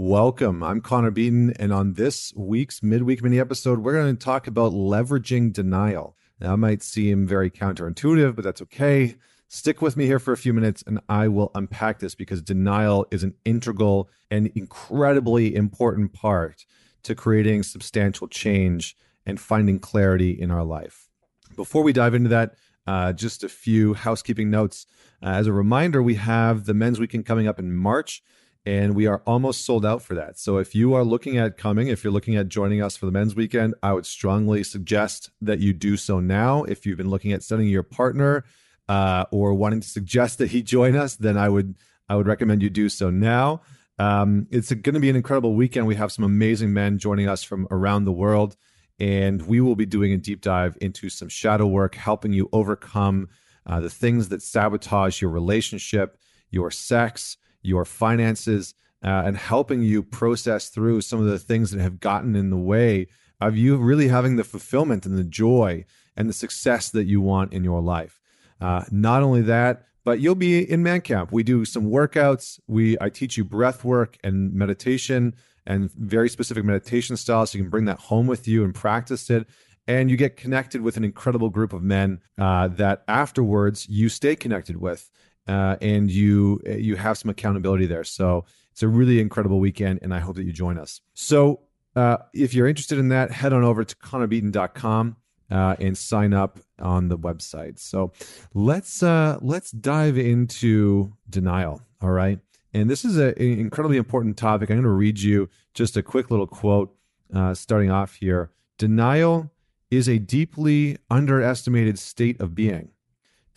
Welcome. I'm Connor Beaton, and on this week's midweek mini episode, we're going to talk about leveraging denial. Now, might seem very counterintuitive, but that's okay. Stick with me here for a few minutes and I will unpack this because denial is an integral and incredibly important part to creating substantial change and finding clarity in our life. Before we dive into that, uh, just a few housekeeping notes. Uh, as a reminder, we have the men's weekend coming up in March and we are almost sold out for that. So if you are looking at coming, if you're looking at joining us for the men's weekend, I would strongly suggest that you do so now. If you've been looking at sending your partner uh, or wanting to suggest that he join us, then I would I would recommend you do so now. Um, it's going to be an incredible weekend. We have some amazing men joining us from around the world, and we will be doing a deep dive into some shadow work, helping you overcome uh, the things that sabotage your relationship, your sex your finances, uh, and helping you process through some of the things that have gotten in the way of you really having the fulfillment and the joy and the success that you want in your life. Uh, not only that, but you'll be in man camp. We do some workouts. We I teach you breath work and meditation and very specific meditation styles. So you can bring that home with you and practice it. And you get connected with an incredible group of men uh, that afterwards you stay connected with uh, and you you have some accountability there. So it's a really incredible weekend, and I hope that you join us. So uh, if you're interested in that, head on over to connorbeaton.com uh, and sign up on the website. So let's uh, let's dive into denial. All right, and this is an incredibly important topic. I'm going to read you just a quick little quote uh, starting off here. Denial is a deeply underestimated state of being.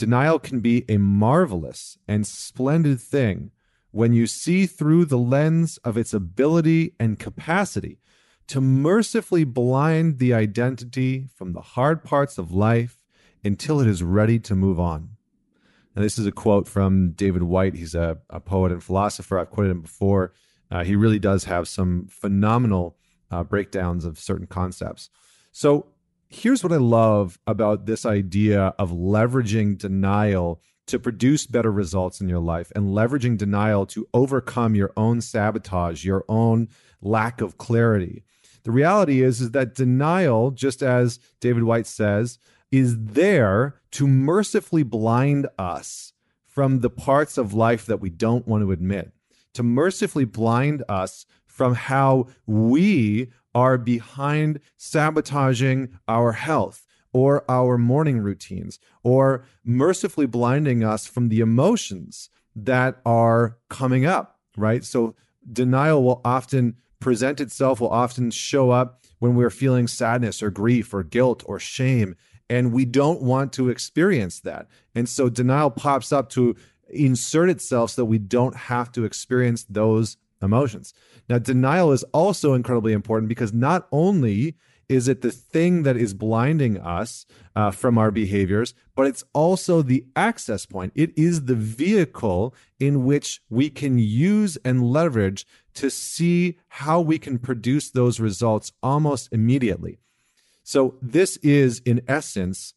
Denial can be a marvelous and splendid thing when you see through the lens of its ability and capacity to mercifully blind the identity from the hard parts of life until it is ready to move on. Now, this is a quote from David Whyte. He's a, a poet and philosopher. I've quoted him before. Uh, he really does have some phenomenal uh, breakdowns of certain concepts. So, here's what I love about this idea of leveraging denial to produce better results in your life and leveraging denial to overcome your own sabotage, your own lack of clarity. The reality is, is that denial, just as David Whyte says, is there to mercifully blind us from the parts of life that we don't want to admit, to mercifully blind us from how we are behind sabotaging our health or our morning routines or mercifully blinding us from the emotions that are coming up, right? So denial will often present itself, will often show up when we're feeling sadness or grief or guilt or shame. And we don't want to experience that. And so denial pops up to insert itself so that we don't have to experience those emotions. Now, denial is also incredibly important because not only is it the thing that is blinding us uh, from our behaviors, but it's also the access point. It is the vehicle in which we can use and leverage to see how we can produce those results almost immediately. So, this is in essence,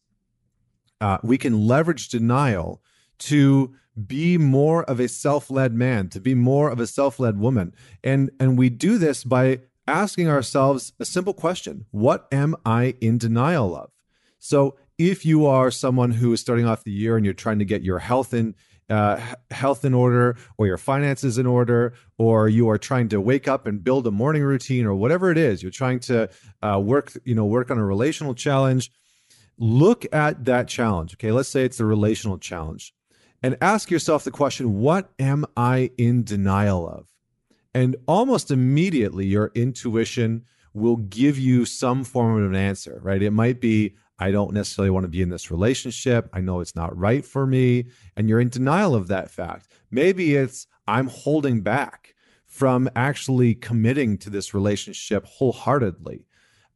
uh, we can leverage denial to be more of a self-led man, to be more of a self-led woman. And and we do this by asking ourselves a simple question. What am I in denial of? So if you are someone who is starting off the year and you're trying to get your health in uh, health in order or your finances in order or you are trying to wake up and build a morning routine or whatever it is you're trying to uh, work you know work on a relational challenge look at that challenge okay let's say it's a relational challenge and ask yourself the question what am I in denial of? And almost immediately, your intuition will give you some form of an answer, right? It might be, I don't necessarily want to be in this relationship. I know it's not right for me. And you're in denial of that fact. Maybe it's, I'm holding back from actually committing to this relationship wholeheartedly.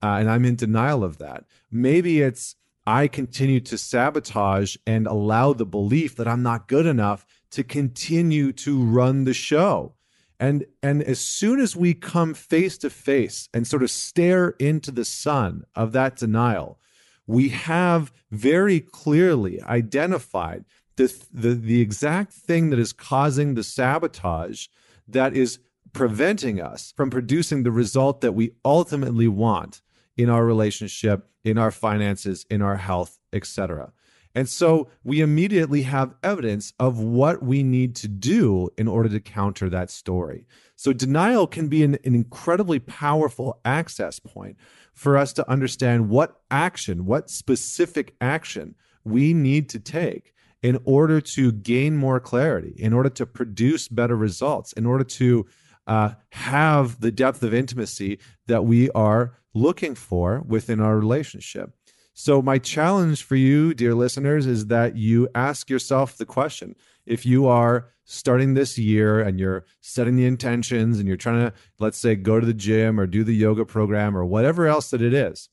Uh, and I'm in denial of that. Maybe it's, I continue to sabotage and allow the belief that I'm not good enough to continue to run the show. And and as soon as we come face to face and sort of stare into the sun of that denial, we have very clearly identified the, the, the exact thing that is causing the sabotage that is preventing us from producing the result that we ultimately want in our relationship, in our finances, in our health, etc. And so we immediately have evidence of what we need to do in order to counter that story. So denial can be an, an, incredibly powerful access point for us to understand what action, what specific action we need to take in order to gain more clarity, in order to produce better results, in order to uh, have the depth of intimacy that we are looking for within our relationship. So, my challenge for you, dear listeners, is that you ask yourself the question if you are starting this year and you're setting the intentions and you're trying to, let's say, go to the gym or do the yoga program or whatever else that it is,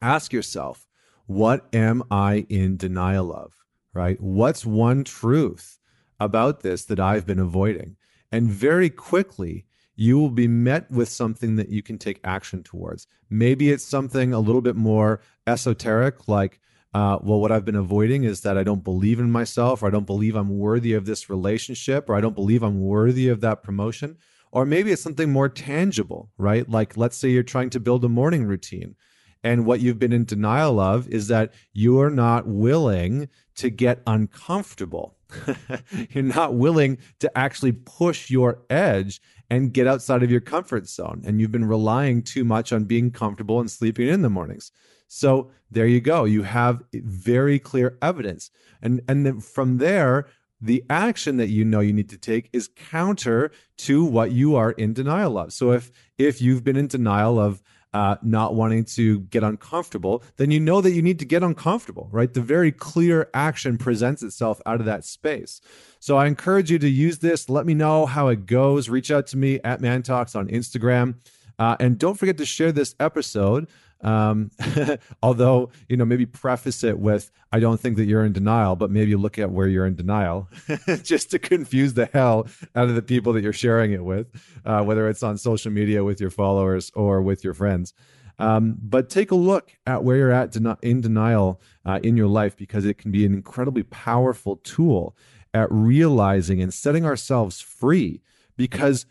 ask yourself, what am I in denial of? Right? What's one truth about this that I've been avoiding? And very quickly, you will be met with something that you can take action towards. Maybe it's something a little bit more esoteric, like, uh, well, what I've been avoiding is that I don't believe in myself, or I don't believe I'm worthy of this relationship, or I don't believe I'm worthy of that promotion. Or maybe it's something more tangible, right? Like, let's say you're trying to build a morning routine. And what you've been in denial of is that you are not willing to get uncomfortable. you're not willing to actually push your edge and get outside of your comfort zone. And you've been relying too much on being comfortable and sleeping in the mornings. So there you go. You have very clear evidence. And, and then from there, the action that you know you need to take is counter to what you are in denial of. So if if you've been in denial of uh, not wanting to get uncomfortable, then you know that you need to get uncomfortable, right? The very clear action presents itself out of that space. So I encourage you to use this. Let me know how it goes. Reach out to me at Man Talks on Instagram. Uh, and don't forget to share this episode um, although, you know, maybe preface it with, I don't think that you're in denial, but maybe look at where you're in denial just to confuse the hell out of the people that you're sharing it with, uh, whether it's on social media with your followers or with your friends. Um, but take a look at where you're at in denial uh, in your life because it can be an incredibly powerful tool at realizing and setting ourselves free because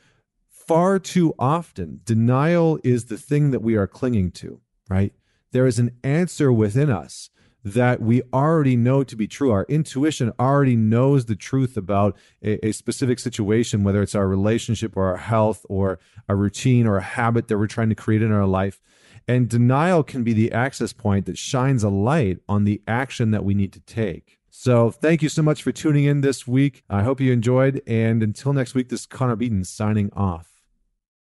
far too often denial is the thing that we are clinging to right? There is an answer within us that we already know to be true. Our intuition already knows the truth about a, a, specific situation, whether it's our relationship or our health or a routine or a habit that we're trying to create in our life. And denial can be the access point that shines a light on the action that we need to take. So, thank you so much for tuning in this week. I hope you enjoyed. And until next week, this is Connor Beaton signing off.